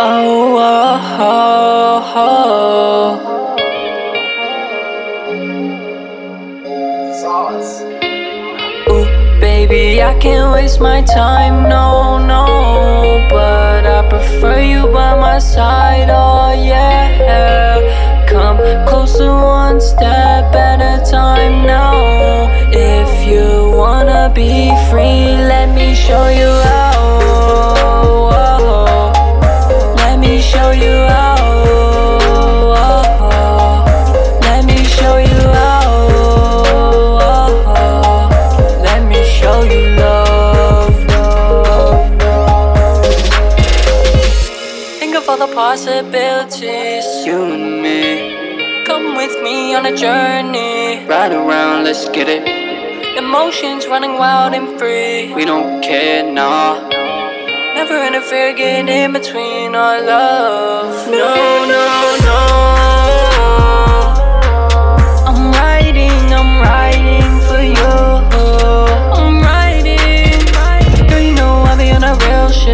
Oh, oh, oh, oh. Baby, I can't waste my time, no, no. But I prefer you by my side, oh yeah. Come closer, one step at a time now. If you wanna be free, let me show you you love. love, love. Think of all the possibilities, you and me. Come with me on a journey. Ride around, let's get it. Emotions running wild and free. We don't care, nah. Never interfere, get in between our love. No.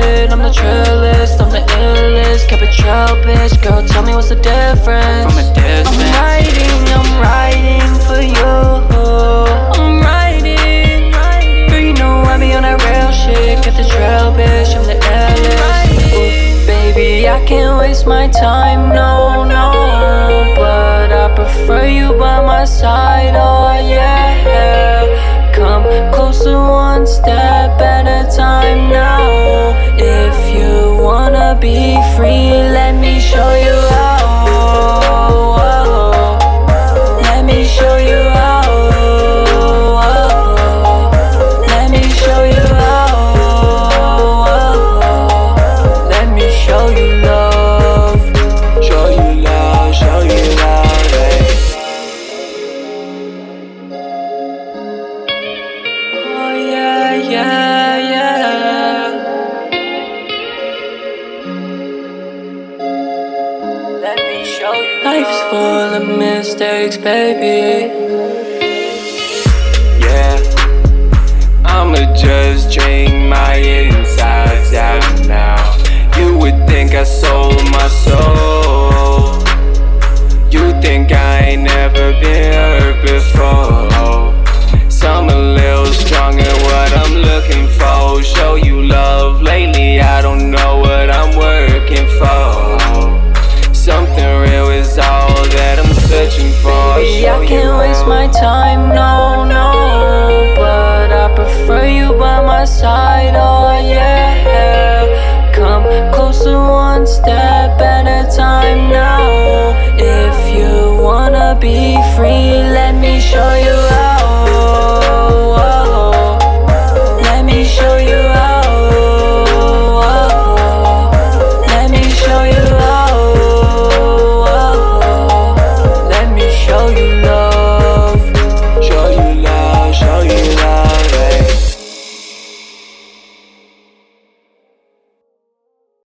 Shit. I'm the trillest, I'm the illest. Kept it trail, bitch. Girl, tell me what's the difference? From a distance. I'm writing, I'm writing for you. I'm writing. Girl, you know I be on that real shit. Kept the trail, bitch. I'm the illest. Ooh, baby, I can't waste my time, no, no. But I prefer you by my side, show you. Let me show you. Let me show you. Let me show you love. Show you love, show you love, hey. Oh yeah, yeah. Life's full of mistakes, baby. Yeah. I'ma just drink my insides out now. You would think I sold my soul. You think I ain't never been hurt before. Some a little stronger, what I'm looking for. Show you love lately, I don't know what I'm working for. Side, oh yeah. Come closer, one step